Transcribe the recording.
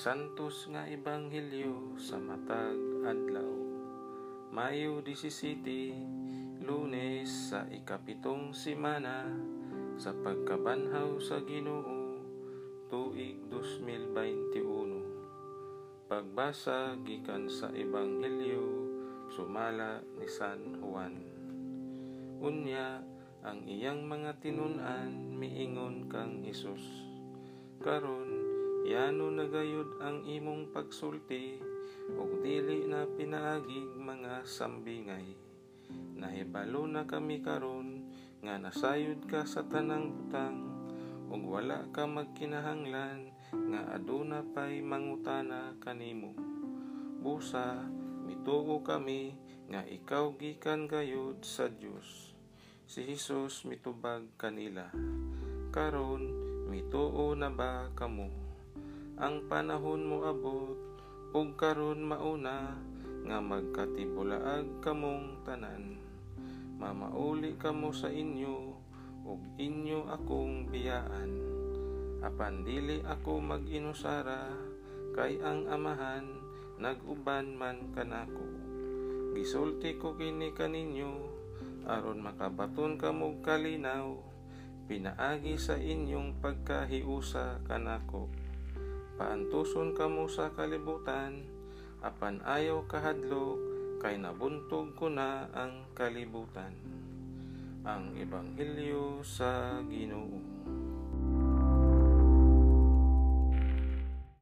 Santos nga Ebanghelyo sa matag adlaw. Mayo 17, Lunes sa ikapitong simana sa pagkabanhaw sa Ginoo tuig 2021. Pagbasa gikan sa Ebanghelyo sumala ni San Juan. Unya ang iyang mga tinun-an miingon kang Hesus. Karon Yano nagayod ang imong pagsulti ug dili na pinaagig mga sambingay. Nahibalo na kami karon nga nasayod ka sa tanang butang ug wala ka magkinahanglan nga aduna pay mangutana kanimo. Busa mituo kami nga ikaw gikan gayud sa Dios. Si Hesus mitubag kanila. Karon mituo na ba kamo? Ang panahon mo abot ug karon mauna nga magkatibulaag kamong tanan. Mamauli kamo sa inyo ug inyo akong biyaan. Apan dili ako mag-inusara kay ang amahan naguban man kanako. Gisulti ko kini kaninyo aron makabaton kamo kalinaw. Pinaagi sa inyong pagkahiusa kanako paantuson kamo sa kalibutan, apan ayaw kahadlok, kay nabuntog ko na ang kalibutan. Ang Ebanghelyo sa Ginoo.